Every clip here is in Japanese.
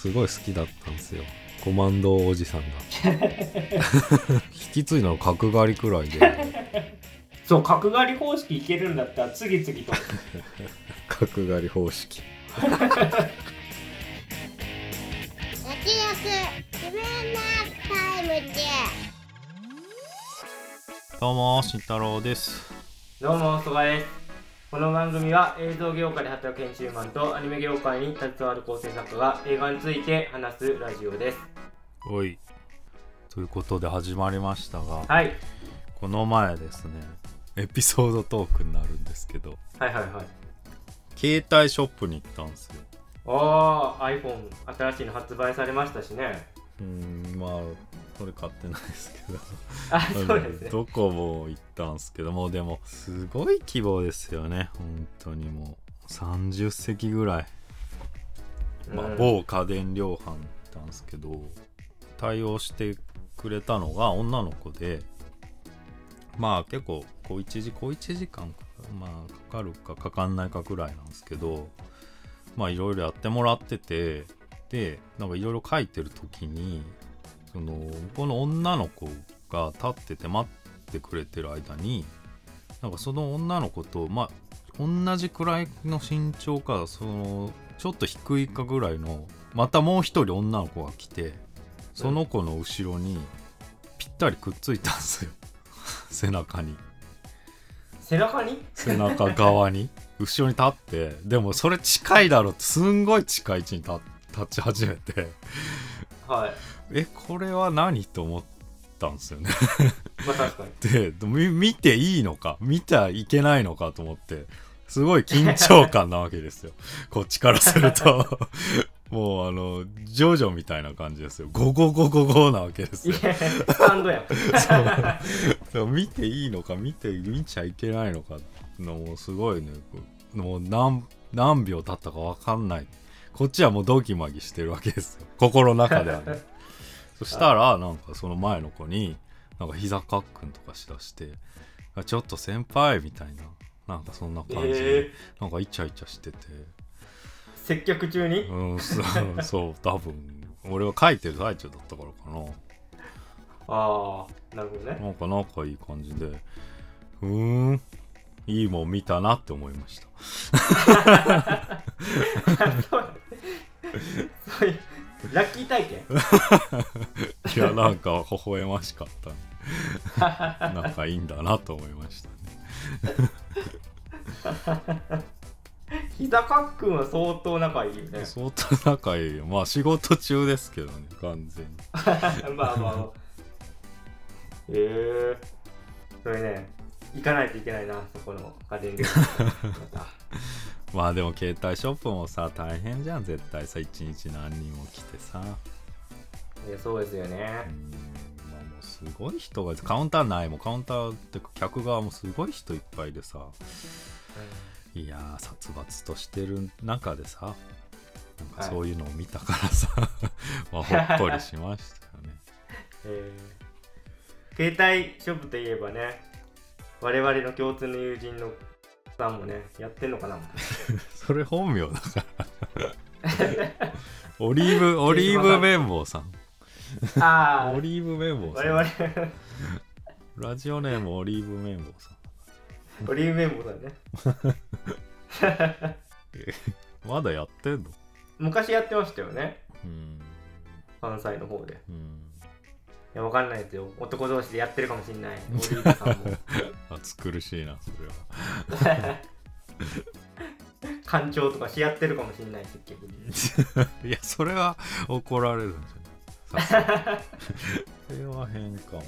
すごい好きだったんですよ。コマンドおじさんが。引き継いだの角刈りくらいで。そう角刈り方式いけるんだったら次々と。角刈り方式。焼き肉自分のタイムでどうも慎太郎です。どうも曽我ですこの番組は映像業界で働く編集マンとアニメ業界に携わる構成作家が映画について話すラジオです。おい。ということで始まりましたがはい。この前ですねエピソードトークになるんですけどはいはいはい。携帯ショップに行ったんですよ。ああ iPhone 新しいの発売されましたしね。うーんまあそれ買ってないですけど。あそうですね。どこも行ったんですけどもでもすごい規模ですよね。本当にもう。30席ぐらい、まあうん某家電量販行ったんですけど対応してくれたのが女の子でまあ結構小1時小1時間かまあかかるかかかんないかくらいなんですけどまあいろいろやってもらっててでなんかいろいろ書いてる時にそのこの女の子が立ってて待ってくれてる間になんかその女の子とまあ同じくらいの身長かそのちょっと低いかぐらいのまたもう一人女の子が来てその子の後ろにぴったりくっついたんですよ。背中に。背中に？背中側に。後ろに立ってでもそれ近いだろってすんごい近い位置に立立ち始めて。はいえこれは何と思ったんですよね。まあ確かに。でみ見ていいのか見てはいけないのかと思ってすごい緊張感なわけですよ。こっちからすると。もうあのジョジョみたいな感じですよ。ゴゴゴゴゴなわけですよ。いやスタンドやん。そう。見ていいのか見て見ちゃいけないのかのもうすごいね。もう何何秒経ったか分かんない。こっちはもうドキマギしてるわけですよ。心の中ではねそしたらなんかその前の子になんか膝かっくんとかしだしてあちょっと先輩みたいななんかそんな感じで、えなんかイチャイチャしてて。接客中に？うんそうそう多分。俺は書いてる最中だったからかな。ああなるほどね。なんか仲いい感じでうーんいいもん見たなって思いました。そうそういうラッキー体験。いやなんか微笑ましかったね。仲いいんだなと思いましたね。膝かっくんは相当仲いいよね。相当仲いいよ。まあ仕事中ですけどね完全に。まあまあ。へえ。それね行かないといけないなそこの家電量販まあでも携帯ショップもさ大変じゃん。絶対さ一日何人も来てさ。いやそうですようねんまあもうすごい人がカウンター内もカウンターってか客側もすごい人いっぱいでさ。いやー殺伐としてる中でさなんかそういうのを見たからさ、まあほっこりしましたよね。えー。携帯ショップといえばね我々の共通の友人のさんもねやってんのかな それ本名だから。オリーブ オリーブ綿棒さん。あオリーブ綿棒さ我ん々。ラジオネームオリーブ綿棒さん。オリーブ綿棒さんね。まだやってんの？昔やってましたよね。うん。関西の方で。うんいやわかんないですよ。男同士でやってるかもしれない。オリーブさんも暑苦しいなそれは干潮とかし合ってるかもしれない結局いやそれは怒られるんじゃないさすがに。それは変かも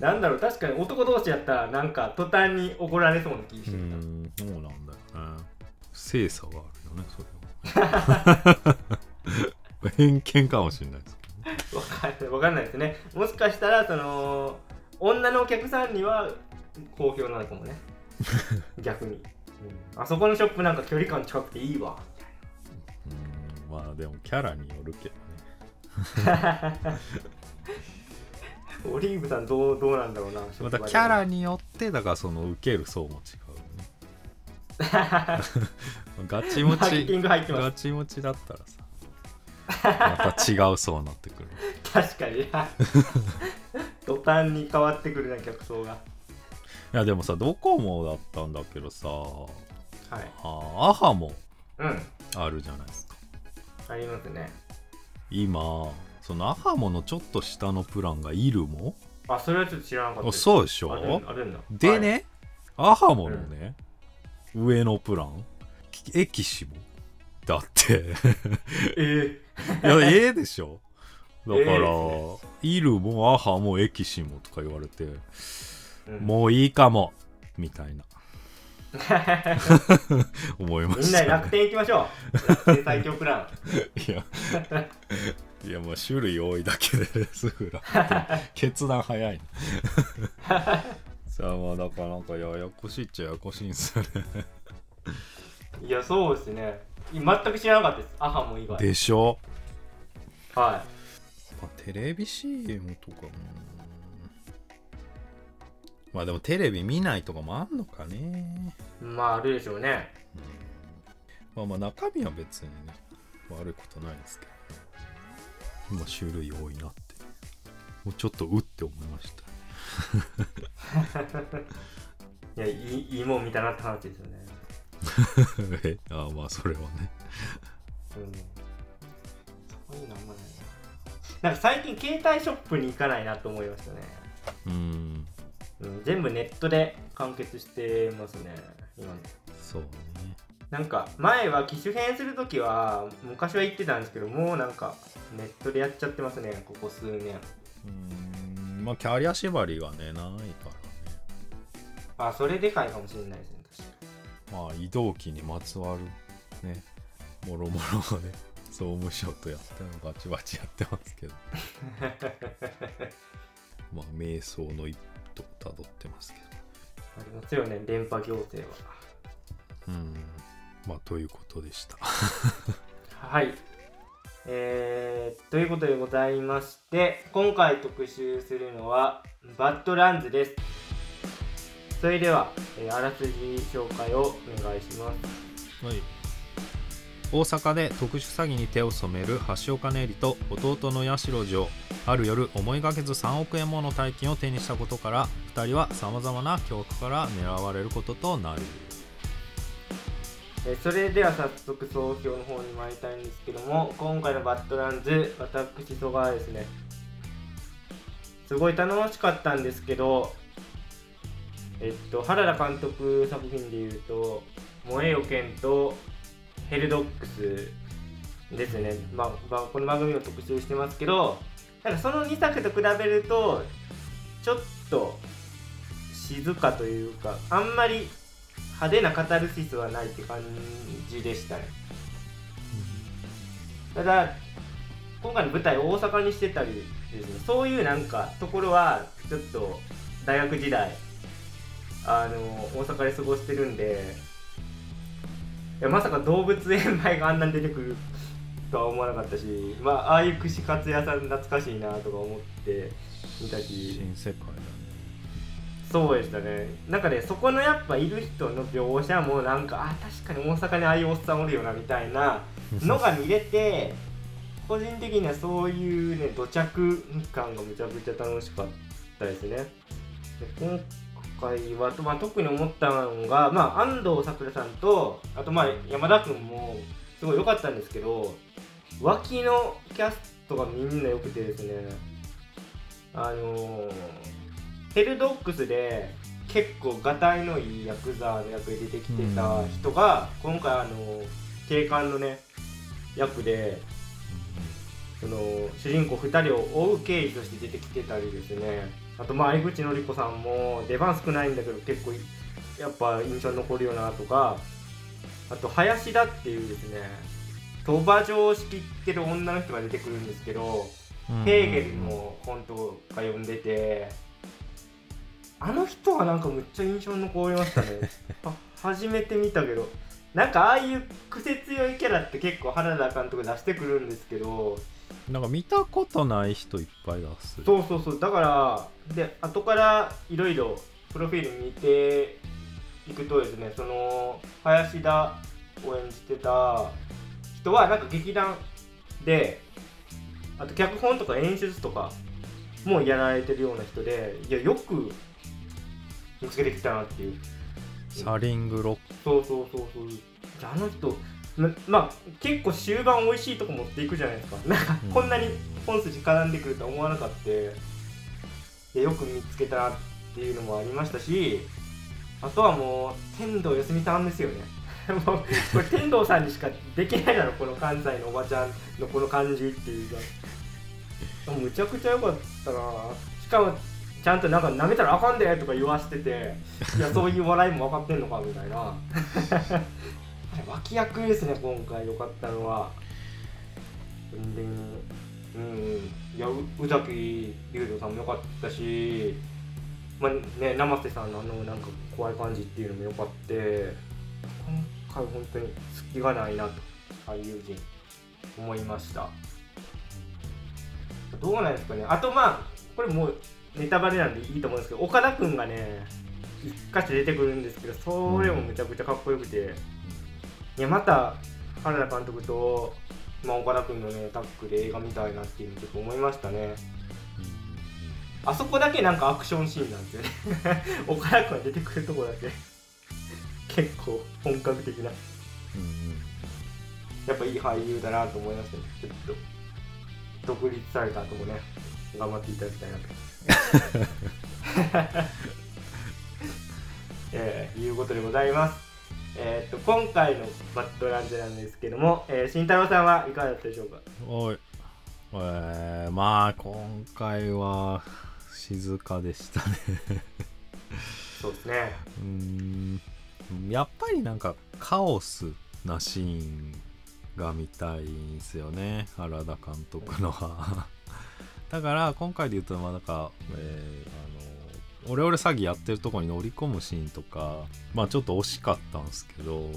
な。なんだろう確かに男同士やったらなんか途端に怒られそうな気してそうなんだよね。精査があるよねそれは。偏見かもしれないかんないわかんないですね。もしかしたらその女のお客さんには好評なのかもね。逆に、うん。あそこのショップなんか距離感近くていいわ。どうん。まあでもキャラによるけどね。オリーブさんどうどうなんだろうなまたキャラによってだからその受ける層も違うね。ガチムマーケチティング入ってます。ガチムチだったらさまた違う層になってくる。確かに。途端に変わってくるな客層が。いやでもさドコモだったんだけどさはい。あアハもうん。あるじゃないですか。ありますね。今そのアハモのちょっと下のプランがいるもあそれはちょっと知らなかった。そうでしょ？あるあるんだ。でね、アハモのね、上のプラン？エキシモだって。えいやええでしょ。だから、ええ。でイルもアハもエキシモとか言われて、うん。もういいかもみたいな。思いまみんなした、で楽ね、天行きましょう。楽天最強プラン。いやいやまあ種類多いだけですぐ楽天決断早いな。さあまあだからなんかややこしいっちゃややこしいんですよね。いやそうですね全く知らなかったです。アハモ以外。でしょ？はまあ、テレビ CM とかも。まあでもテレビ見ないとかもあんのかね、いまああるでしょうね。まあまあ中身は別にね悪いことないですけど。今種類多いなって。もうちょっとうって思いました。いやいいいいもん見たなって話ですよね えああまあそれはね。うん。そういうのあんまないな。なんか最近携帯ショップに行かないなと思いましたね、うん。うん、全部ネットで完結してますね今。のそうね。なんか前は機種変するときは昔は言ってたんですけどもうなんかネットでやっちゃってますねここ数年。うんまあキャリア縛りがねないからね。あそれでかいかもしれないですねまあ移動機にまつわるねもろもろをね総務省とやってるのバチバチやってますけど。まあ瞑想の一途をたどってますけにありますよね電波行政は。どうん。まあということでした。はい。えー、ということでございまして、今回特集するのは、バッドランズです。それでは、えーあらすじ紹介をお願いします。はい。大阪で特殊詐欺に手を染める橋岡音里と弟の八代城。ある夜思いがけず3億円もの大金を手にしたことから2人はさまざまな恐怖から狙われることとなる。えーそれでは早速総評の方に参りたいんですけども、今回のバッドランズ、私、曽我はですね、すごい楽しかったんですけど、えっと、原田監督作品でいうと、燃えよ剣とヘルドックスですね、まま、この番組を特集してますけど、なんかその2作と比べると、ちょっと静かというか、あんまり派手なカタルシスはないって感じでしたね。ただ、今回の舞台大阪にしてたりですね、そういうなんかところは、ちょっと大学時代、あの、大阪で過ごしてるんで、いやまさか動物園前があんなに出てくるとは思わなかったし、まあ、ああいう串カツ屋さん懐かしいなとか思って見たし、新世界だね。そうでしたね。なんかねそこのやっぱいる人の描写もなんかあ確かに大阪にああいうおっさんおるよなみたいなのが見れて個人的にはそういうね土着感がめちゃくちゃ楽しかったですね。で今回は、まあ、特に思ったのが、まあ、安藤サクラさんとあとまあ山田君もすごい良かったんですけど脇のキャストがみんな良くてですねあのーヘルドックスで結構がたいのいいヤクザの役で出てきてた人が、今回あの警官のね役でその主人公2人を追う刑事として出てきてたりですねあとまあ江口のり子さんも出番少ないんだけど結構やっぱ印象に残るよなとかあと林田っていうですね鳥羽城を仕切ってる女の人が出てくるんですけどヘーゲルの本とか読んでてあの人がなんかむっちゃ印象に残りましたね。あ初めて見たけど。なんかああいう癖強いキャラって結構原田監督出してくるんですけどなんか見たことない人いっぱい出す。そうそうそう。だからで後からいろいろプロフィール見ていくとですねその林田を演じてた人はなんか劇団であと脚本とか演出とかもやられてるような人でいやよく見つけてきたなっていう。サリングロック。そうそうそうそう。じゃああの人ままあ結構終盤美味しいとこ持っていくじゃないですか。なんかうんこんなに本筋絡んでくるとは思わなかった。いやよく見つけたなっていうのもありましたしあとはもう天童よすみさんですよね。もうこれ天童さんにしかできないだろこの関西のおばちゃんのこの感じっていうか。むちゃくちゃ良かったな。しかもちゃんとなんか舐めたらあかんでとか言わしてていやそういう笑いも分かってんのかみたいな脇役ですね今回。良かったのは。全然うんいや宇崎竜斗さんも良かったしまあね生瀬さんのあのなんか怖い感じっていうのも良かって今回本当に隙がないなと俳優陣思いました。どうなんですかね。あとまあこれもうネタバレなんでいいと思うんですけど岡田君がね一箇所出てくるんですけどそれもめちゃくちゃかっこよくて、いやまた原田監督と、まあ、岡田君のねタッグで映画見たいなっていうのちょっと思いましたね。あそこだけなんかアクションシーンなんですよね。岡田君が出てくるとこだけ。結構本格的な。やっぱいい俳優だなと思いましたね。ちょっと。独立された後もね頑張っていただきたいなと。えー、いうことでございますえーっと今回のバッドランジェなんですけども、えー、慎太郎さんはいかがだったでしょうか？おい。えー、まあ今回は静かでしたね。そうですね。うーん。やっぱりなんかカオスなシーンが見たいんですよね。原田監督のは。だから今回で言うとまあなんか、えーあのオレオレ詐欺やってるとこに乗り込むシーンとかまあちょっと惜しかったんですけど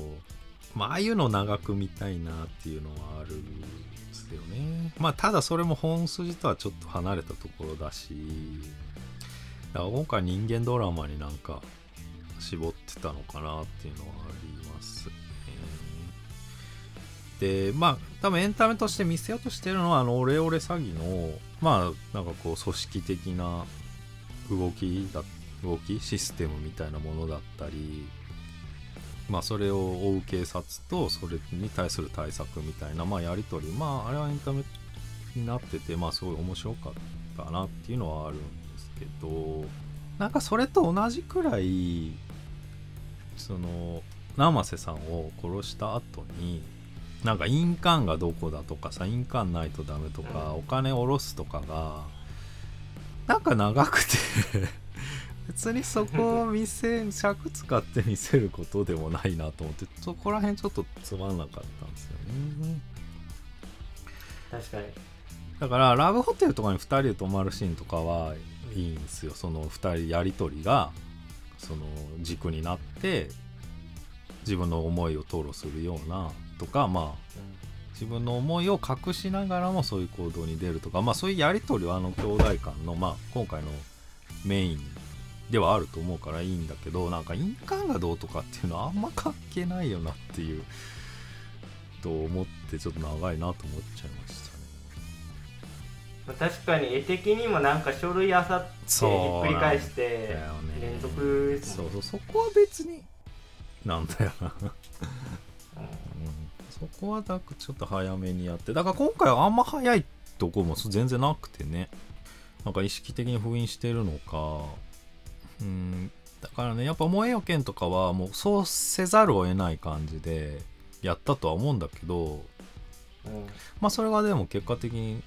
まあああいうの長く見たいなっていうのはあるんですよねまあただそれも本筋とはちょっと離れたところだしだから今回人間ドラマになんか絞ってたのかなっていうのはありますね。でまあ多分エンタメとして見せようとしてるのはあのオレオレ詐欺のまあなんかこう組織的な動きだ動きシステムみたいなものだったりまあそれを追う警察とそれに対する対策みたいなまあやり取り。まああれはエンタメになっててまあすごい面白かったなっていうのはあるんですけどなんかそれと同じくらいその生瀬さんを殺した後になんか印鑑がどこだとかさ印鑑ないとダメとか、お金下ろすとかがなんか長くて。別にそこを見せ尺使って見せることでもないなと思ってそこら辺ちょっとつまんなかったんですよね。確かに。だからラブホテルとかに2人で泊まるシーンとかはいいんですよ。その2人やり取りがその軸になって自分の思いを吐露するようなとかまあ自分の思いを隠しながらもそういう行動に出るとかまあそういうやり取りはあの兄弟間のまあ今回のメインではあると思うからいいんだけどなんか印鑑がどうとかっていうのはあんま関係ないよなっていうと思ってちょっと長いなと思っちゃいましたね。まあ確かに絵的にもなんか書類あさってひっくり返して連続ですそうそうそこは別になんだよな、うん、そこはだからちょっと早めにやって。だから今回はあんま早いとこも全然なくてね。なんか意識的に封印してるのか。うん。だからねやっぱ萌えよ剣とかはもうそうせざるを得ない感じでやったとは思うんだけど。うん。まあそれがでも結果的に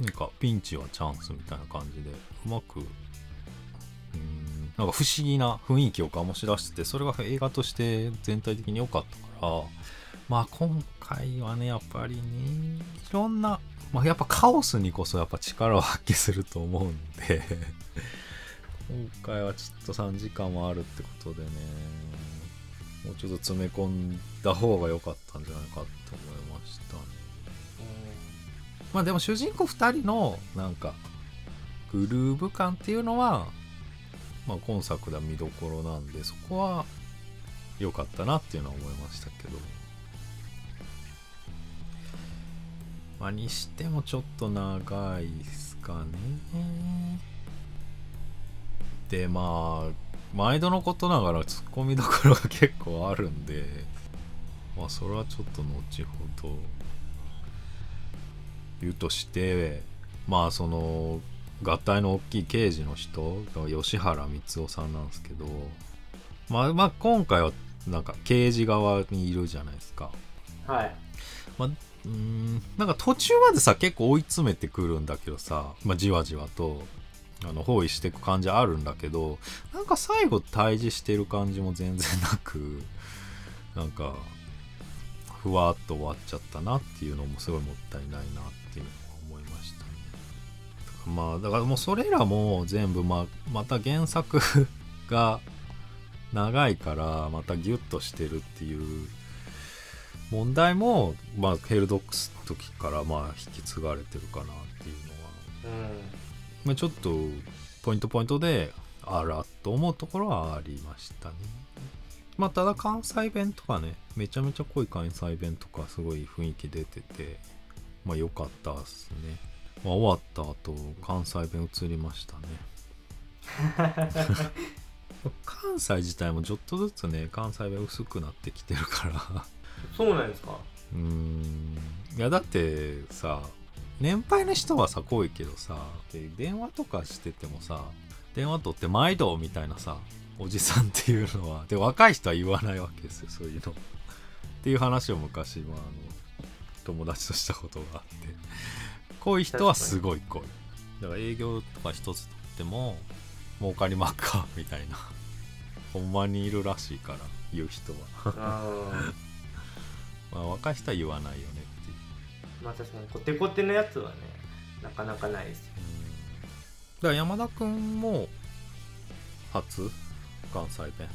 なんかピンチはチャンスみたいな感じでうまくうーん。なんか不思議な雰囲気を醸し出しててそれが映画として全体的に良かったからまあ今回はねやっぱりねいろんな、まあ、やっぱカオスにこそやっぱ力を発揮すると思うんで今回はちょっと3時間もあるってことでねもうちょっと詰め込んだ方が良かったんじゃないかと思いましたね。まあでも主人公2人のなんかグルーヴ感っていうのは、まあ、今作では見どころなんでそこは良かったなっていうのは思いましたけど。まあにしてもちょっと長いっすかね。でまあ毎度のことながらツッコミどころが結構あるんでまあそれはちょっと後ほど言うとしてまあその合体の大きい刑事の人が吉原光夫さんなんですけどまあまあ今回はなんか刑事側にいるじゃないですか。はい。まあ、うん。なんか途中までさ結構追い詰めてくるんだけどさ、まあ、じわじわとあの包囲していく感じあるんだけどなんか最後対峙してる感じも全然なくなんかふわっと終わっちゃったなっていうのもすごいもったいないなっていうのは思いましたね。まあだからもうそれらも全部ままた原作が長いからまたギュッとしてるっていう問題も、まあ、ヘルドックスの時からまあ引き継がれてるかなっていうのは、うん。まあ、ちょっとポイントポイントであらと思うところはありましたね。まあただ関西弁とかねめちゃめちゃ濃い関西弁とかすごい雰囲気出ててまあ良かったっすね、まあ、終わった後関西弁移りましたね。関西自体もちょっとずつね関西弁薄くなってきてるからそうなんですか？うーん。いやだってさ年配の人はさ濃いけどさで電話とかしててもさ電話取って毎度みたいなさおじさんっていうのはで若い人は言わないわけですよそういうの。っていう話を昔、まあ、あの友達としたことがあって。濃い人はすごい濃い。だから営業とか一つ取っても儲かりまっかみたいな。ほんまにいるらしいから言う人は。あまあ若い人は言わないよね。っていうーまあ確かにコテコテのやつはねなかなかないですよ。だから山田君も初関西弁。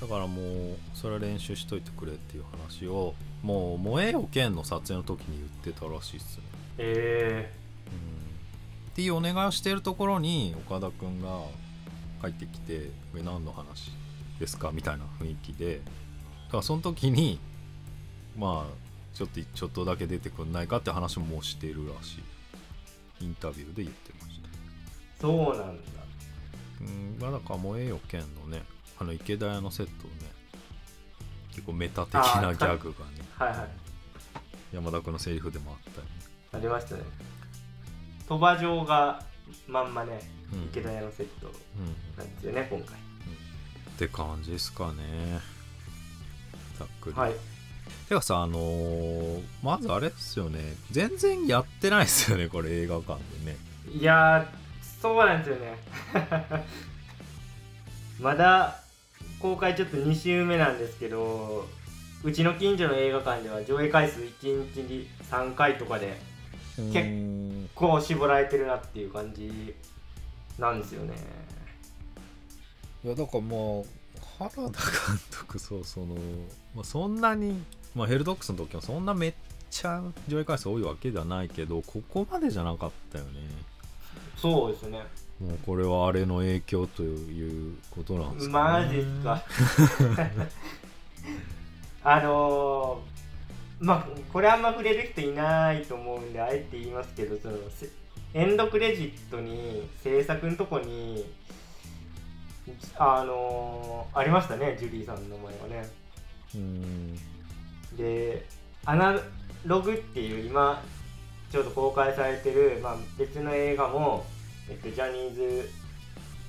だからもうそれは練習しといてくれっていう話をもう「燃えよ剣」の撮影の時に言ってたらしいっすね。えうん。っていうお願いをしているところに岡田君が帰ってきて「これ何の話ですか?」みたいな雰囲気で。だからその時にまあちょっとちょっとだけ出てくんないかって話ももうしているらしい。インタビューで言ってました。ー、そうなんだ。うんまあだから燃えよ剣のね。あの池田屋のセットね結構メタ的なギャグがね。はいはい。山田君のセリフでもあったり。ねありましたね。鳥羽城がまんまねうん。池田屋のセットうんなんですよね今回。って感じですかね。ざっくり、はいてかさあのーまずあれですよね。全然やってないですよねこれ映画館でね。いやーそうなんですよね。まだ公開ちょっと2週目なんですけどうちの近所の映画館では上映回数1日に3回とかで結うん。こう絞られてるなっていう感じなんですよね。いやだからまあ原田監督そうその、まあ、そんなに、まあ、ヘルドックスの時もそんなめっちゃ上映回数多いわけではないけどここまでじゃなかったよね。そうですね。もうこれはあれの影響ということなんですかマねジっすか。あのー、まあこれあんま触れる人いないと思うんであえて言いますけどそのせエンドクレジットに制作のとこにあのー、ありましたねジュリーさんの名前はね。うんでアナログっていう今ちょうど公開されてる、まあ、別の映画も、えっと、ジャニーズ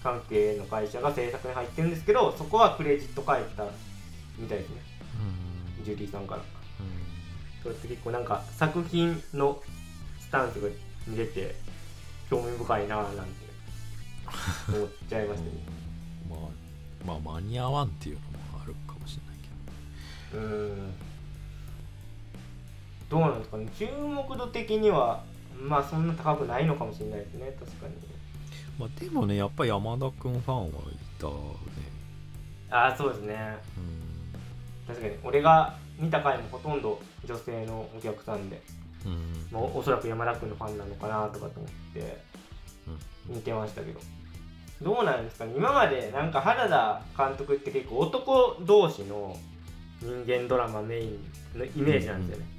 関係の会社が制作に入ってるんですけどそこはクレジット返ったみたいですね。うん。ジュリーさんから。うん。それって結構なんか作品のスタンスが見れて興味深いなぁなんて思っちゃいましたね。まあまあ間に合わんっていうのもあるかもしれないけどうーんどうなんですかね。注目度的にはまあそんな高くないのかもしれないですね。確かに。まあでもねやっぱ山田君ファンはいたね。ああそうですね。うん。確かに。俺が見た回もほとんど女性のお客さんで、うん。まあ、おおそらく山田君のファンなのかなとかと思ってうん。見てましたけど。どうなんですかね今までなんか原田監督って結構男同士の人間ドラマメインのイメージなんですよね、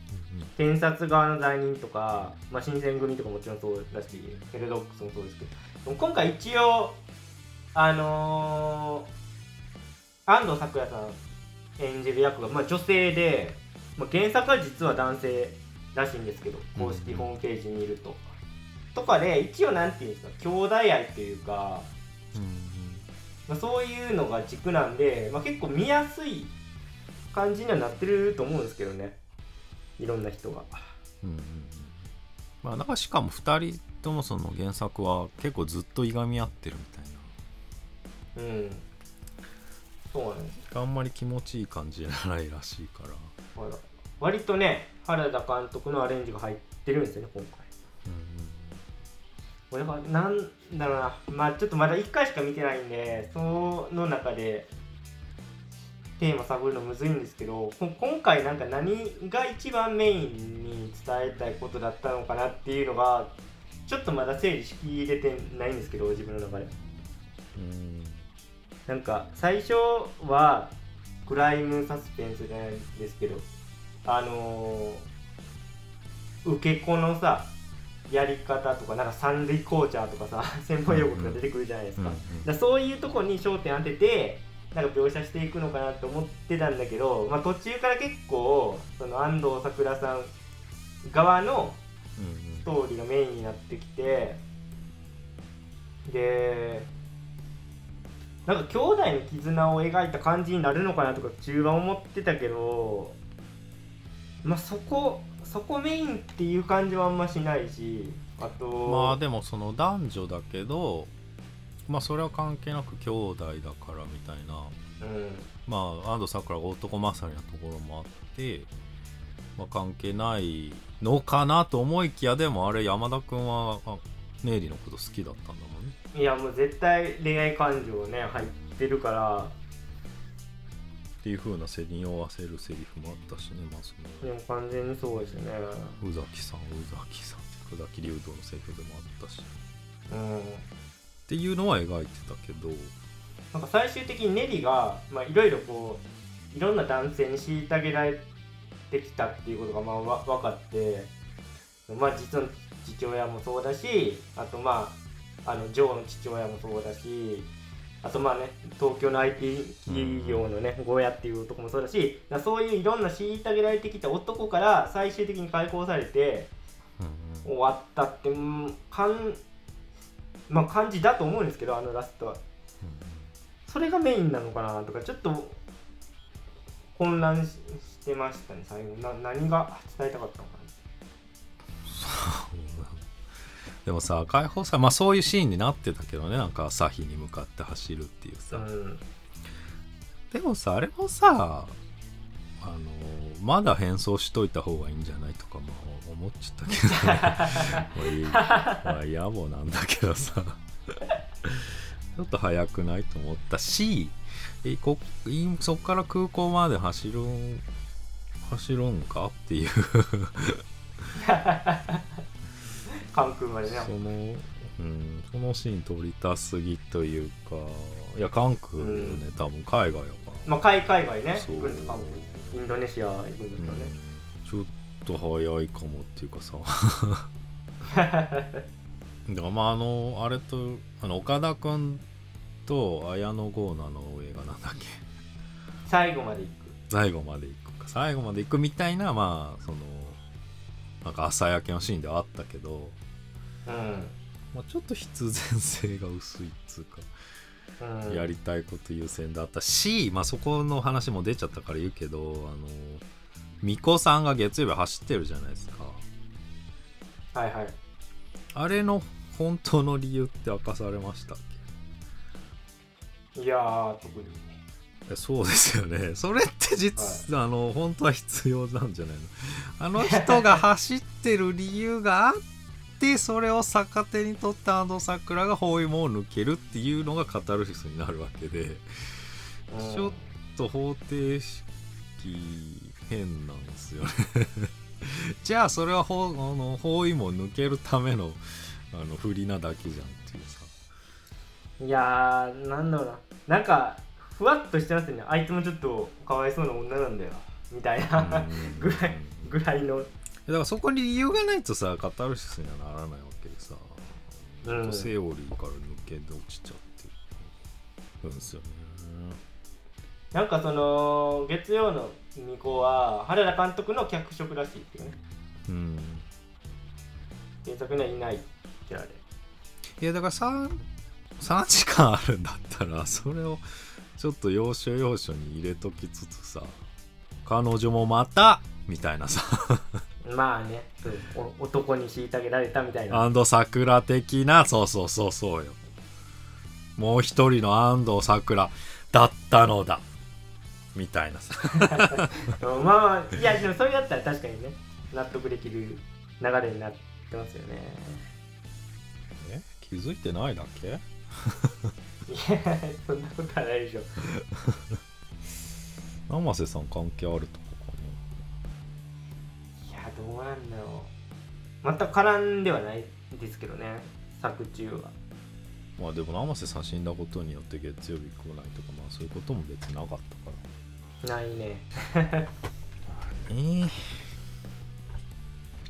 検察側の罪人とか、まあ、新選組とかもちろんそうだしヘルドックスもそうですけど。今回一応あのー安藤サクラさん演じる役が、まあ、女性で、まあ、原作は実は男性らしいんですけど公式ホームページに見ると。とかで一応なんていうんですか兄弟愛というか、うん。まあ、そういうのが軸なんで、まあ、結構見やすい感じにはなってると思うんですけどねいろんな人が。うんうんうん。まあなんかしかも2人ともその原作は結構ずっといがみ合ってるみたいな。うん。そうなんです。あんまり気持ちいい感じじゃないらしいから。ほら。割とね原田監督のアレンジが入ってるんですよね今回。これはなんだろうな。まあちょっとまだ1回しか見てないんでその中でテーマ探るのむずいんですけどこ今回なんか何が一番メインに伝えたいことだったのかなっていうのがちょっとまだ整理しきれてないんですけど自分の中で。うん。なんか最初はクライムサスペンスじゃないんですけどあのー受け子のさやり方とかなんか三塁コーチャーとかさ専門用語とか出てくるじゃないですか,、だそういうとこに焦点当ててなんか描写していくのかなと思ってたんだけど、まあ、途中から結構その安藤サクラさん側のうん。ストーリーがメインになってきてでなんか兄弟の絆を描いた感じになるのかなとか中盤思ってたけどまあそこそこメインっていう感じはあんましないしあとまあでもその男女だけどまあそれは関係なく兄弟だからみたいな。うん。まあ安藤サクラが男勝りなところもあって、まあ、関係ないのかなと思いきやでもあれ山田君はあネイリのこと好きだったんだもんね。いやもう絶対恋愛感情ね入ってるから。っていう風な背に酔わせるセリフもあったしねまあそのでも完全にそうですね。宇崎さん宇崎さん。宇崎竜道のセリフでもあったし。うんっていうのは描いてたけど。なんか最終的にネリがまあいろいろこういろんな男性に虐げられてきたっていうことがまあわ分かってまあ実の父親もそうだしあとまああのジョーの父親もそうだしあとまあね東京の IT 企業のねゴーヤっていう男もそうだしそういういろんな虐げられてきた男から最終的に解放されてうん終わったってうんかんまあ感じだと思うんですけどあのラストは。それがメインなのかなとかちょっと混乱ししてましたね最後。な何が伝えたかったのか でもさ解放さまあそういうシーンになってたけどねなんか朝日に向かって走るっていうさ、なうん。でもさあれもさあのまだ変装しといた方がいいんじゃないとかも思っちゃったけどね。まあ野暮なんだけどさ。ちょっと早くないと思ったしえこいそっから空港まで走るん走るんかっていう。関空までね。その、うん、そのシーン取りたすぎというか。いや関空よね、うん。多分海外やから、まあ海海外ね。そう。インドネシア行くんですよね、うん。ちょっと早いかもっていうかさ。だからまああのあれとあの岡田君と綾野剛なの映画なんだっけ。最後まで行く。最後まで行くか。最後まで行くみたいなまあそのなんか朝焼けのシーンではあったけど、うん。まあ、ちょっと必然性が薄いっつうか。うん。やりたいこと優先だったし、まあ、そこの話も出ちゃったから言うけどあの巫女さんが月曜日走ってるじゃないですか。はいはい。あれの本当の理由って明かされましたっいやー特にそうですよね。それって実、あの本当は必要なんじゃないの？あの人が走ってる理由があってそれを逆手に取った安藤サクラが包囲網を抜けるっていうのがカタルシスになるわけで、うん。ちょっと方程式変なんですよね。じゃあそれはほあの包囲網抜けるためのあの振りなだけじゃんっていうさ。いやーなんだろうな。なんかふわっとしてますよね。あいつもちょっとかわいそうな女なんだよ。みたいな。ぐらいぐらいの。だからそこに理由がないとさカタルシスにはならないわけでさ、うん。セオリーから抜けて落ちちゃってるんですよね。なんかその月曜の2個は原田監督の脚色らしいっていうね。うん。原作にはいないってあれ。いやだから 3, 3時間あるんだったら それをちょっと要所要所に入れときつつさ彼女もまたみたいなさ。まあね、男に虐げられたみたいな。安藤サクラ的なそうそうそうそうよ。もう一人の安藤サクラだったのだみたいなさ。う んまあまあいやでもそれだったら確かにね納得できる流れになってますよね。え？気づいてないだけ？いやそんなことはないでしょ。生瀬さん関係あるとこかいやどうなんだろう。全く絡んではないですけどね作中は。なまあでも生瀬さん死んだことによって月曜日来ないとかまあそういうことも別になかったからないね。ええ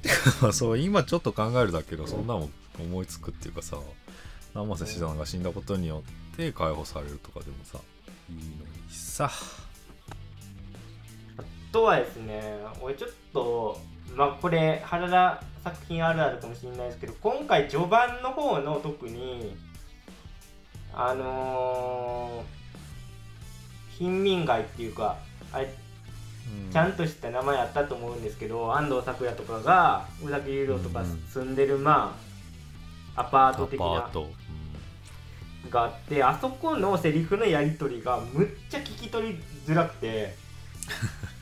まあそう今ちょっと考えるだけどそんなもん思いつくっていうかさ生瀬さんが死んだことによって解放されるとかでもさいいのにさ。あとはですね俺ちょっとまあこれ原田作品あるあるかもしれないですけど今回序盤の方の特にあのー、貧民街っていうかあれうん。ちゃんとした名前あったと思うんですけど、安藤サクラとかが宇崎竜郎とかうん住んでるまあアパーアト的ながあってあそこのセリフのやり取りがむっちゃ聞き取りづらくて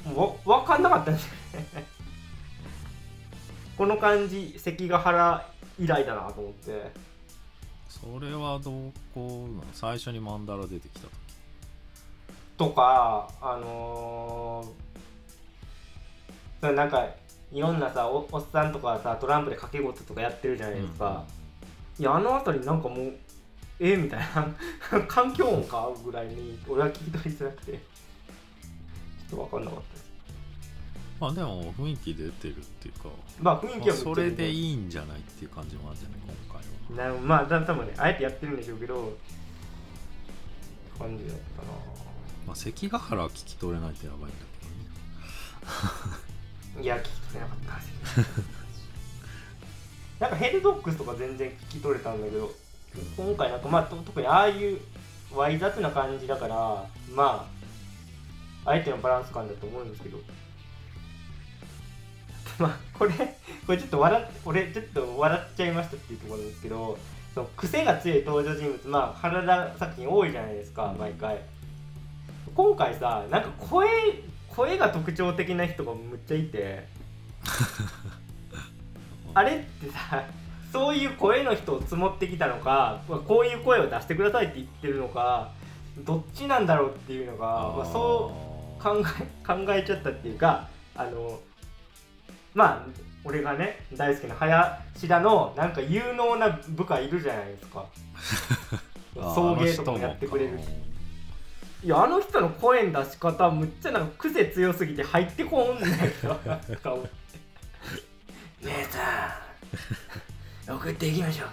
もう わ分かんなかったんですよね。この感じ関ヶ原以来だなと思って。それはどこなの？最初にマンダラ出てきた時とかあのー、なんかいろんなさおおっさんとかさトランプで掛け事とかやってるじゃないですか、いやあの辺りなんかもうえみたいな 環境音かぐらいに俺は聞き取りづらくて。ちょっと分かんなかったです。まあでも雰囲気出てるっていうか、まあ雰囲気はまあそれでいいいんじゃないっていう感じもあるんじゃない今回は。なまあだ多分ねあえてやってるんでしょうけど感じだったなまあ関ヶ原は聞き取れないとやばいんだけ？どねいや聞き取れなかった。なんかヘルドックスとか全然聞き取れたんだけど今回なんかまあと特にああいうわい雑な感じだからまあ相手のバランス感だと思うんですけど。まあこれこれちょっと笑っ俺ちょっと笑っちゃいましたっていうところですけどその癖が強い登場人物まあ原田作品多いじゃないですか毎回今回さなんか声声が特徴的な人がむっちゃいて。あれってさそういう声の人を積もってきたのかこういう声を出してくださいって言ってるのかどっちなんだろうっていうのがまあ、そう考え考えちゃったっていうかあのまあ俺がね大好きな林田のなんか有能な部下いるじゃないですか。送迎とかもやってくれるしいやあの人の声の出し方むっちゃなんか癖強すぎて入ってこんねんか思って姉さん。送っていきましょう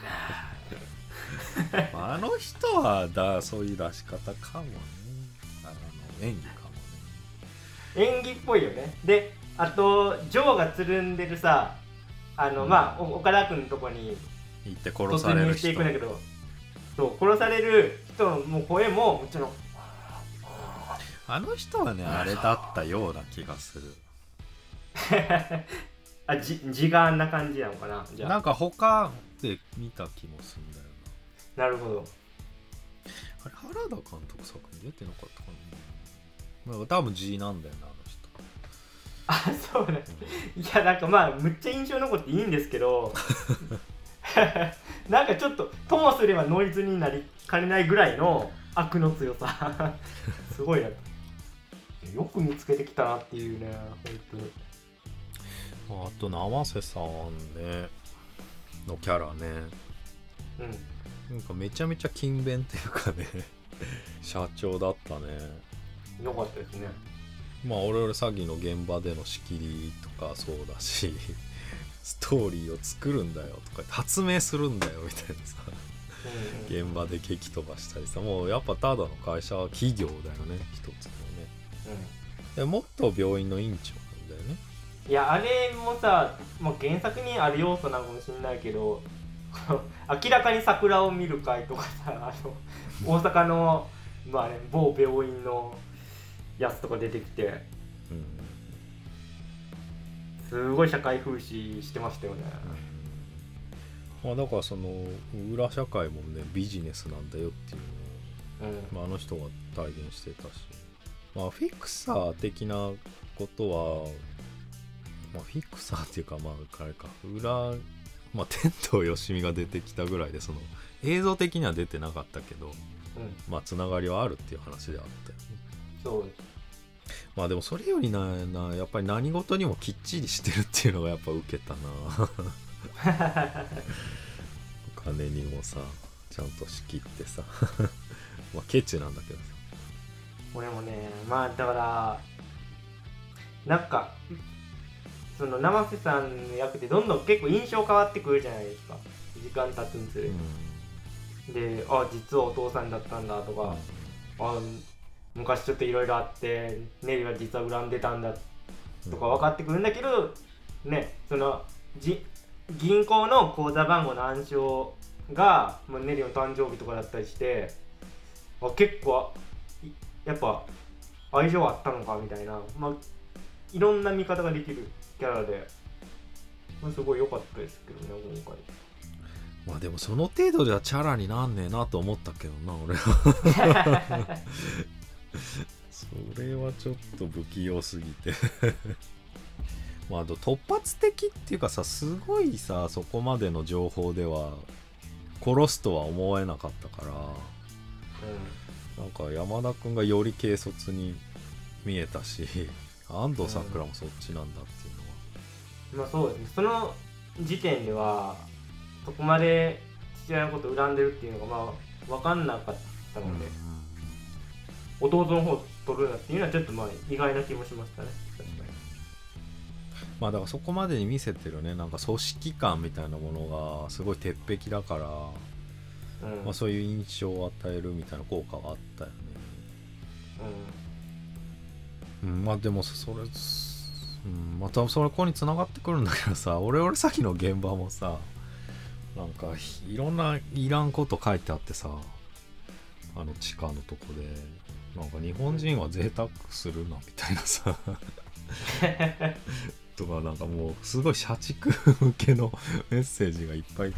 かまああの人はだそういう出し方かもね。あの演技。かもね演技っぽいよね。であとジョーがつるんでるさあの、うん。まあお岡田君のとこに行って殺される突入してい人くんだけど。そう殺される人のもう声ももちろんあの人はねあれだったような気がする。あじ自我な感じなのかな？じゃあ。なんか他で見た気もするんだよな。るほど。なあれ原田監督作品出てなかったかな。まあ多分 G なんだよなあの人。あそうね。いやなんかまあむっちゃ印象残っていいんですけど。なんかちょっとともすればノイズになりかねないぐらいの悪の強さ。すごいなよく見つけてきたなっていうね本当ああと生瀬さんねのキャラね。うん。なんかめちゃめちゃ勤勉っていうかね 社長だったね。よかったですね。まあ俺々詐欺の現場での仕切りとかそうだし ストーリーを作るんだよとか発明するんだよみたいなさうん現場で激飛ばしたりさもうやっぱただの会社企業だよね一つの。ねうでもっと病院の院長なんだよね。んいやあれもさ、まあ、原作にある要素なのかもしれないけど 明らかに桜を見る会とかさあの 大阪の、まあね、某病院のやつとか出てきてうん。すごい社会風刺してましたよね。まあだからその裏社会もねビジネスなんだよっていうのをうん。まあ、あの人が体現してたし、まあ、フィクサー的なことは、まあ、フィクサーっていうかまああれか裏、まあ、天童よしみが出てきたぐらいでその映像的には出てなかったけどうん、まあつながりはあるっていう話であったよねそう。です。まあでもそれよりななやっぱり何事にもきっちりしてるっていうのがやっぱ受けたな。お 金にもさちゃんと仕切ってさ。まあケチなんだけどさ俺もね、まあだから、なんか、その生瀬さんの役ってどんどん結構印象変わってくるじゃないですか。時間経つにつれて。で、あ、実はお父さんだったんだとか、あ昔ちょっといろいろあってネリは実は恨んでたんだとか分かってくるんだけどねそのじ銀行の口座番号の暗証が、まあ、ネリの誕生日とかだったりしてあ結構いやっぱ愛情あったのかみたいな、まあ、いろんな見方ができるキャラで、まあ、すごい良かったですけどね今回。まあでもその程度ではチャラになんねえなと思ったけどな俺は。それはちょっと不器用すぎて。まああと突発的っていうかさすごいさそこまでの情報では殺すとは思えなかったからなんか山田君がより軽率に見えたし 安藤サクラもそっちなんだっていうのは、まあそうです。ねその時点ではそこまで父親のことを恨んでるっていうのがまあ分かんなかったので、弟の方を取るなっていうのはちょっとまあ意外な気もしましたね。確かに。まあだからそこまでに見せてるねなんか組織感みたいなものがすごい鉄壁だから、うん、まあ、そういう印象を与えるみたいな効果があったよね、うん、まあでもそれ、うん、またそれここに繋がってくるんだけどさ俺俺さっきの現場もさなんかいろんないらんこと書いてあってさあの地下のとこでなんか日本人は贅沢するなみたいなさ。とかなんかもうすごい社畜向けのメッセージがいっぱい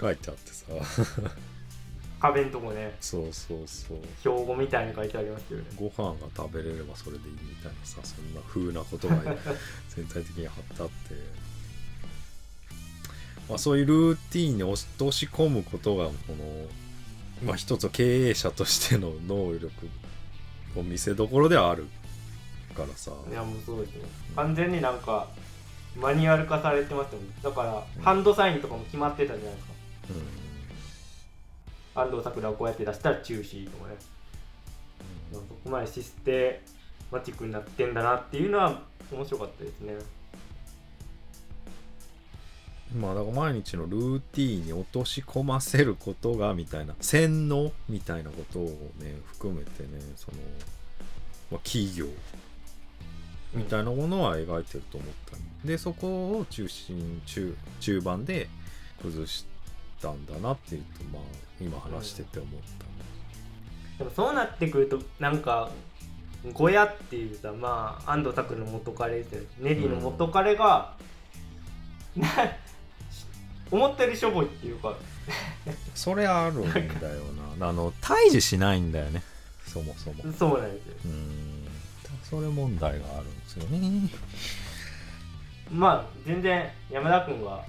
書いてあってさ。壁のとこね。そうそうそう。標語みたいに書いてありますよね。ご飯が食べれればそれでいいみたいなさそんな風なことが 全体的に貼ってあって、まあ、そういうルーティーンに押し通し込むことがこの、まあ、一つの経営者としての能力を見せどころではあるからさ。いやもうそうですね。完全になんかマニュアル化されてましたもんだからハンドサインとかも決まってたじゃないですか安藤サクラをこうやって出したら中止とかねそこまでシステマティックになってん。だなっていうのは面白かったですねまあだから毎日のルーティンに落とし込ませることがみたいな洗脳みたいなことをね含めてねその、まあ、企業みたいなものは描いてると思った、でそこを中心中中盤で崩したんだなっていうとまあ今話してて思った、でもそうなってくるとなんかゴヤっていうさまあ安藤拓の元彼ですよねネリーの元彼が、な 思ったよりしょぼいっていうか。それあるんだよな。あの退治しないんだよね。そもそも。そうなんですよ。うん。それ問題があるんですよね。まあ全然山田君が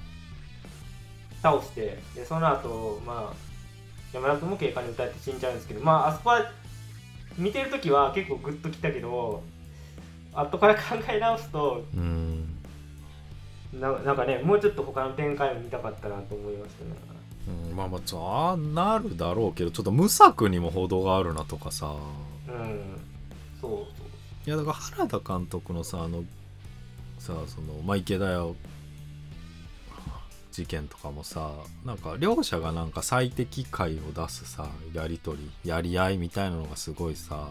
倒してでその後まあ山田君も警官に撃たれて死んじゃうんですけどまああそこは見てる時は結構グッときたけど後から考え直すとうん。ななんかねもうちょっと他の展開を見たかったなと思いましたね。うんまあまあああなるだろうけどちょっと無策にも程があるなとかさ。うん。そう。いやだから原田監督のさあのさそのまあ池田屋事件とかもさなんか両者がなんか最適解を出すさやり取りやり合いみたいなのがすごいさ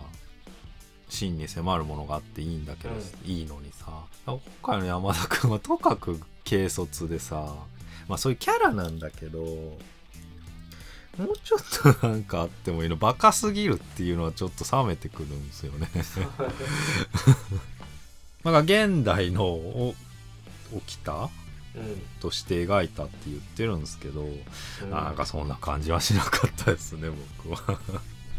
真に迫るものがあっていいんだけど、いいのにさ。今回の山田君はとかく軽率でさまあそういうキャラなんだけどもうちょっとなんかあってもいいの。バカすぎるっていうのはちょっと冷めてくるんですよね。なんか現代のお起きたうんとして描いたって言ってるんですけど、うん。なんかそんな感じはしなかったですね僕は。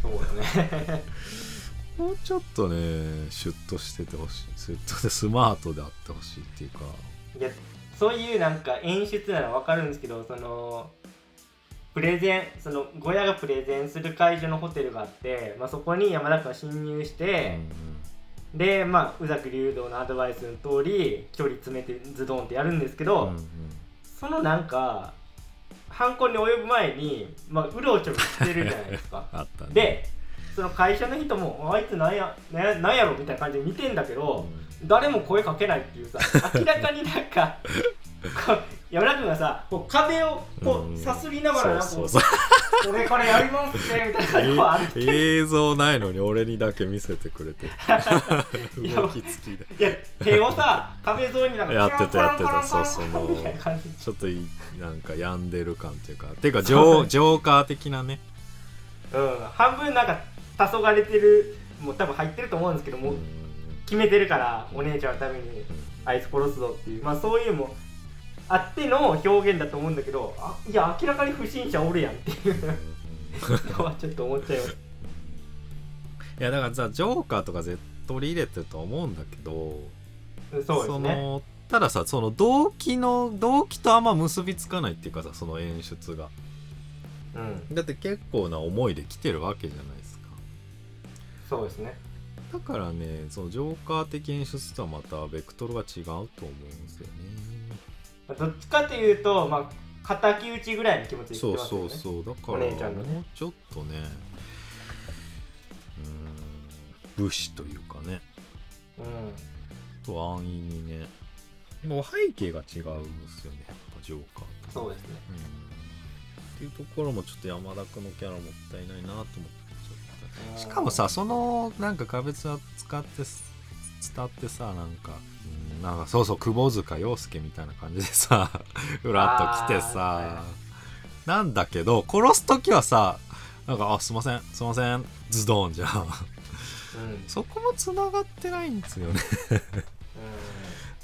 そうだね。もうちょっとねシュッとしててほしい。シュッとでスマートであってほしいっていうか。いやそういうなんか演出ならわかるんですけどそのプレゼンその小屋がプレゼンする会場のホテルがあって、まあ、そこに山田君が侵入して、でまあ宇崎竜道のアドバイスの通り距離詰めてズドンってやるんですけど、うんうん。そのなんか犯行に及ぶ前に、まあ、うろちょろしてるじゃないですか。あったね。でその会社の人もあいつなんやなんやなんやろみたいな感じで見てんだけど、誰も声かけないっていうさ明らかになんか山田君がさこう壁をこうさすりながらなんかうそうう。これからやりますねみたいな感じでこう歩いてえ映像ないのに俺にだけ見せてくれて。や動きつきで。いや手をさ壁沿いになんかやってたやってた。そうそのちょっといなんか病んでる感っていうか ていうかジョージョーカー的なね。うん。半分なんか黄昏れてるもう多分入ってると思うんですけども決めてるからお姉ちゃんのためにあいつ殺すぞっていう。まあそういうのもあっての表現だと思うんだけどあいや明らかに不審者おるやんっていう。の はちょっと思っちゃいます。いやだからさジョーカーとか絶取り入れてると思うんだけどそうですね。のたださその動機の動機とあんま結びつかないっていうかさその演出が。うん。だって結構な思いで来てるわけじゃないですか。そうですね。だからねそのジョーカー的演出とはまたベクトルが違うと思うんですよね。まあどっちかというとまあ敵討ちぐらいの気持ちでそうそう言ってますよね。そうだかおら姉ちゃんのね。もうちょっとねうーん武士というかね。うと安易にね。もう背景が違うんですよねやっぱジョーカーと。んそうですね。うん。っていうところもちょっと山田君のキャラもったいないなと思ってしかもさそのなんか花別は使ってす伝ってさなんか、うんなんかそうそう窪塚洋介みたいな感じでさ ふらっと来てさ、はなんだけど殺す時はさなんか「あすいませんすいませんズドン」じゃん。うん。そこもつながってないんですよね。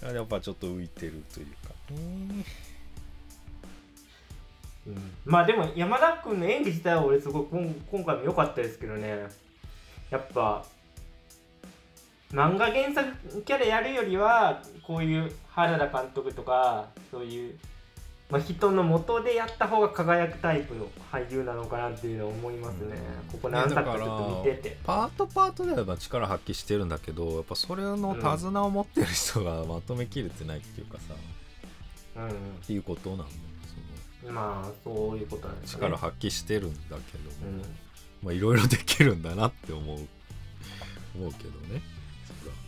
う やっぱちょっと浮いてるというかんうん。まあでも山田君の演技自体は俺すごい今今回も良かったですけどね。やっぱ漫画原作キャラやるよりはこういう原田監督とかそういう、まあ、人の元でやった方が輝くタイプの俳優なのかなっていうのを思いますね、うん。ここ何作かちょっと見てて。パートパートでは力発揮してるんだけどやっぱそれの手綱を持ってる人がまとめきれてないっていうかさ、うっていうことなんだよその。んまあそういうことなんですね。力発揮してるんだけど、うん。まあいろいろできるんだなって思う。思うけどね。そ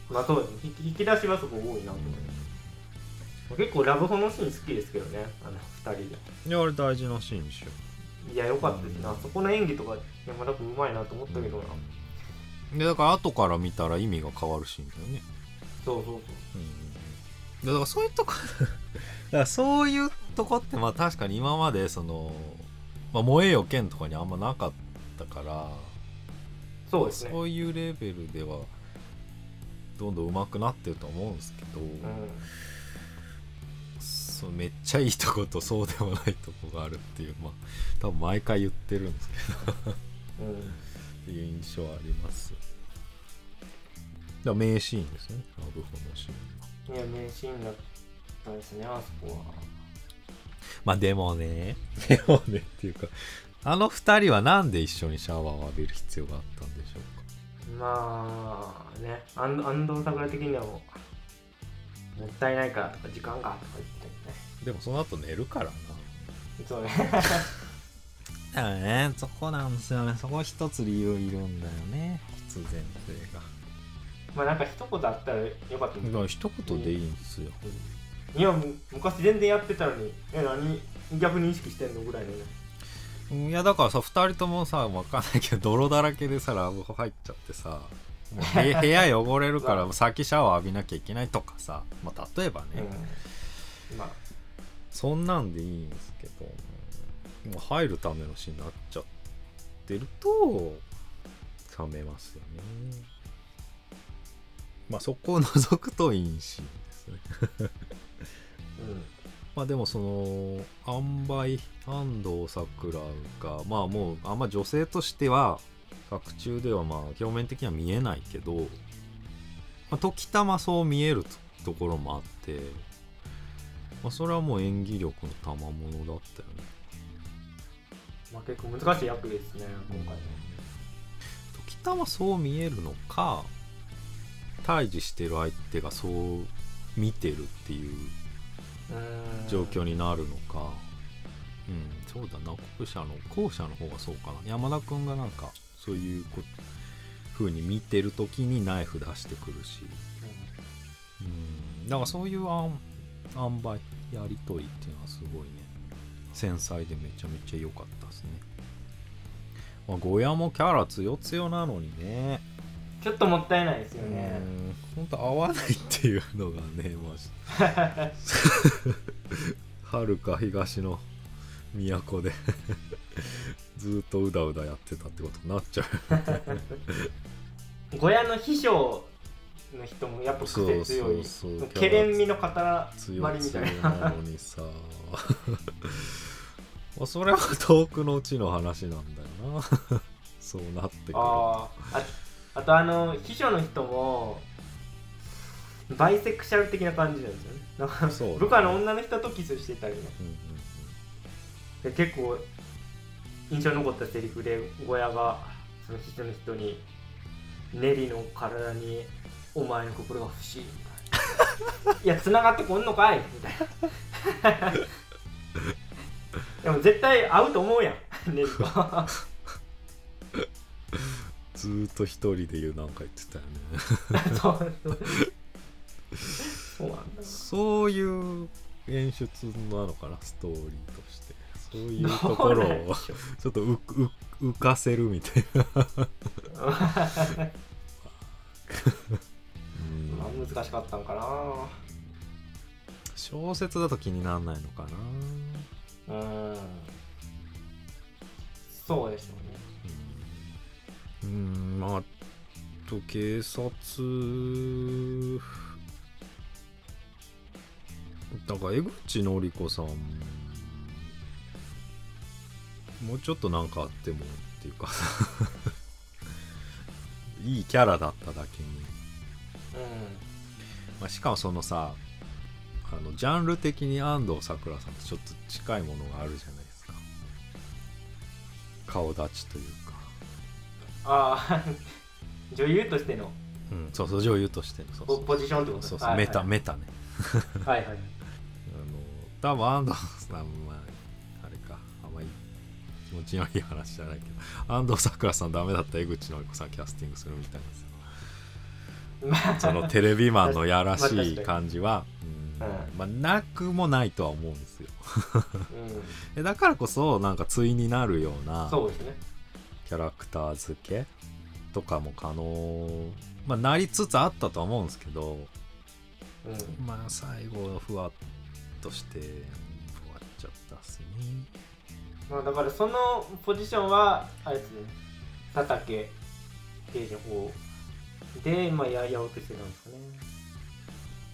まあそうですね。引き出しはすごい多いなとら思います結構ラブホのシーン好きですけどね。あの二人で。いやあれ大事なシーンでしょいや良かったですな、そこの演技とか山田君うまいなと思ったけどな、でだから後から見たら意味が変わるシーンだよね。そうそうそう。うんでだからそういうとこ だからそういうとこってまあ確かに今までその、まあ、燃えよ剣とかにあんまなかったからそうですね。そういうレベルではどんどん上手くなってると思うんですけど、うそうめっちゃいいとことそうでもないとこがあるっていうまあ多分毎回言ってるんですけどん、うんっていう印象はあります。だ名シーンですね。ラブホのシーン。はいや名シーンだったですねあそこは。まあでもね。でもねっていうか。あの二人はなんで一緒にシャワーを浴びる必要があったんでしょうか？まあね安安藤桜的にはもうもったいないからとか時間がとか言ってね。でもその後寝るからな。そうね。だからねそこなんですよね。そこ一つ理由いるんだよね。必然性が。まあなんか一言あったらよかっただから一言でいいんですよ。うん。いやむ昔全然やってたのにえ何逆に意識してんのぐらいのねいやだからさ2人ともさ分かんないけど 泥だらけでさラブホ入っちゃってさもう部 部屋汚れるからまあ先シャワー浴びなきゃいけないとかさ、まあ、例えばね、うん。まあ。そんなんでいいんですけどもう入るためのシーンになっちゃってると冷めますよね。まあそこを除くといいシーンですね。う んまあでもその塩梅安藤サクラがまあもうあんま女性としては作中ではまあ表面的には見えないけど、まあ、時たまそう見えるところもあって、まあ、それはもう演技力の賜物だったよね。まあ結構難しい役ですね今回。ね時たまそう見えるのか対峙してる相手がそう見てるっていううん状況になるのか。うん、そうだな。後者の後者の方がそうかな。山田君がなんかそういうこ風に見てる時にナイフ出してくるし。うん。だからそういうあん塩梅やり取りっていうのはすごいね。繊細でめちゃめちゃ良かったですね。まあゴヤもキャラ強強なのにね。ちょっともったいないですようねん本当合わないっていうのがねマジ。はるか東の都でずっとうだうだやってたってことになっちゃう。小屋の秘書の人もやっぱ癖強い。そうそうそうけれんみの塊みたい強ななのにさ。まあそれは遠くのうちの話なんだよな。そうなってくるあーああとあの秘書の人もバイセクシャル的な感じなんですよね。なんかそう部下の女の人とキスしてたりね。うんうんで結構印象に残ったセリフで小屋がその秘書の人に「ネリの体にお前の心が欲しい」みたいな「いや繋がってこんのかい」みたいな。でも絶対合うと思うやんネリとずーっと一人で言うなんか言ってたよね。そうそうなんだ。そういう演出なのかなストーリーとして。そういうところをちょっと浮かせるみたいな、難しかったんかな。小説だと気にならないのかな。うん。そうでしょうねうん。うんまああと警察。だから江口のり子さんもうちょっとなんかあってもっていうか。いいキャラだっただけに、まあ、しかもそのさあのジャンル的に安藤サクラさんとちょっと近いものがあるじゃないですか。顔立ちというかああ 女優としての。うん、そうそう女優としての。そうそう。ポポジションってこと？そうそう、はいメタはい。メタね。はいはい。あの多分安藤さんまああれかあんまり気持ちのいい話じゃないけど安藤サクラさんダメだったら江口のり子さんキャスティングするみたいなんですよまあそのテレビマンのやらしい感じは、うんうんまあ、なくもないとは思うんですよ。うん。えだからこそなんか対になるようなそうですねキャラクター付けとかも可能。まあなりつつあったとは思うんですけどうん。まあ最後ふわっとして終わっちゃったっすね。まあだからそのポジションはあれですね。佐竹刑事の方でまあややろうとしてたんですかね。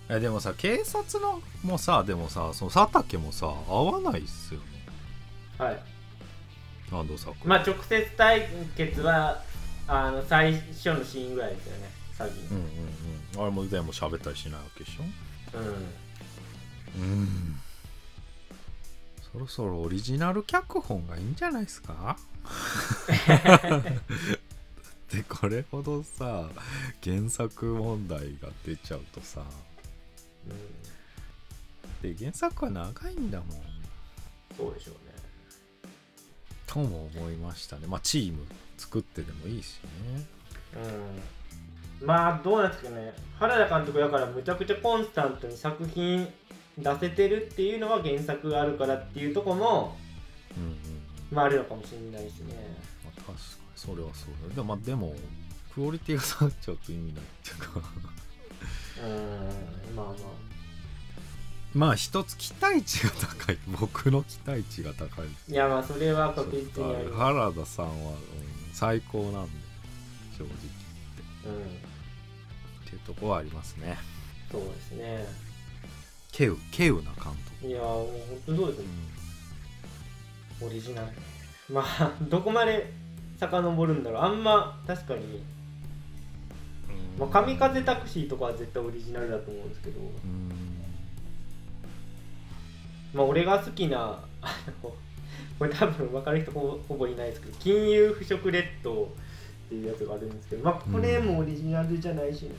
えでもさ警察のもさでもさその佐竹もさ合わないっすよね。はいまあ直接対決はあの最初のシーンぐらいですよね詐欺うんうんうん。あれもでも喋ったりしないわけでしょ？うん。うん。そろそろオリジナル脚本がいいんじゃないですか？でこれほどさ原作問題が出ちゃうとさ。で原作は長いんだもん。そうでしょうねとも思いましたね。まあチーム作ってでもいいしね。うん。まあどうなんですかね。原田監督だからむちゃくちゃコンスタントに作品出せてるっていうのは原作があるからっていうとこもうんうんまああるのかもしれないですね。まあ、確かにそれはそうだで,、まあ、でもクオリティが下がっちゃうと意味ないっていうか。うん。まあまあ。まあ一つ期待値が高い。僕の期待値が高いいやまあそれは確実にあります。原田さんは、うん最高なんで正直うんって。いうとこはありますね。そうですね。稀有稀有な監督、いやもう本当そうですねうオリジナル。まあどこまで遡るんだろう。あんま確かに、ん。まあ、神風タクシーとかは絶対オリジナルだと思うんですけど。うんまあ俺が好きなあのこれ多分分かる人ほほぼいないですけど「金融腐食列島」っていうやつがあるんですけどまあこれもオリジナルじゃないしね、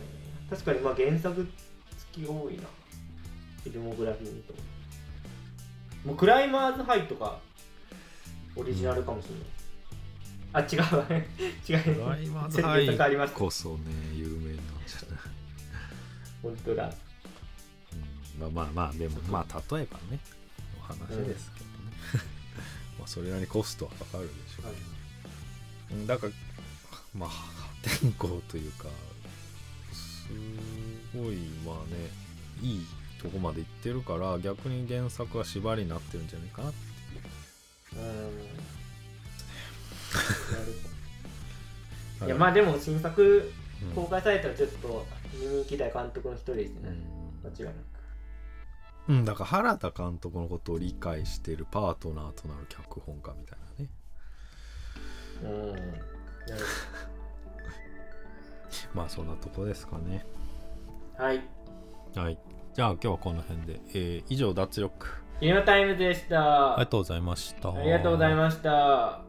確かにまあ原作付き多いな。フィルモグラフィーと。もうクライマーズハイとかオリジナルかもしれない、あ違う。わ ね違う。クライマーズハ原作ありますイこそね有名な。んじゃない、本当だ。うん、まあまあまあでもまあ例えばね。お話ですけどね、まあそれなりにコストはかかるでしょうはい。うんだからまあ破天荒というかすごいまあねいいとこまで行ってるから逆に原作は縛りになってるんじゃないかなっていう。うん。いやあまあでも新作うん。公開されたらちょっと見に行きたい監督の一人ですね、間違いなくうん、だから原田監督のことを理解しているパートナーとなる脚本家みたいなね。うん。なる まあそんなとこですかね。はい。はい。じゃあ今日はこの辺で、えー以上脱力。タイムでした。ありがとうございました。ありがとうございました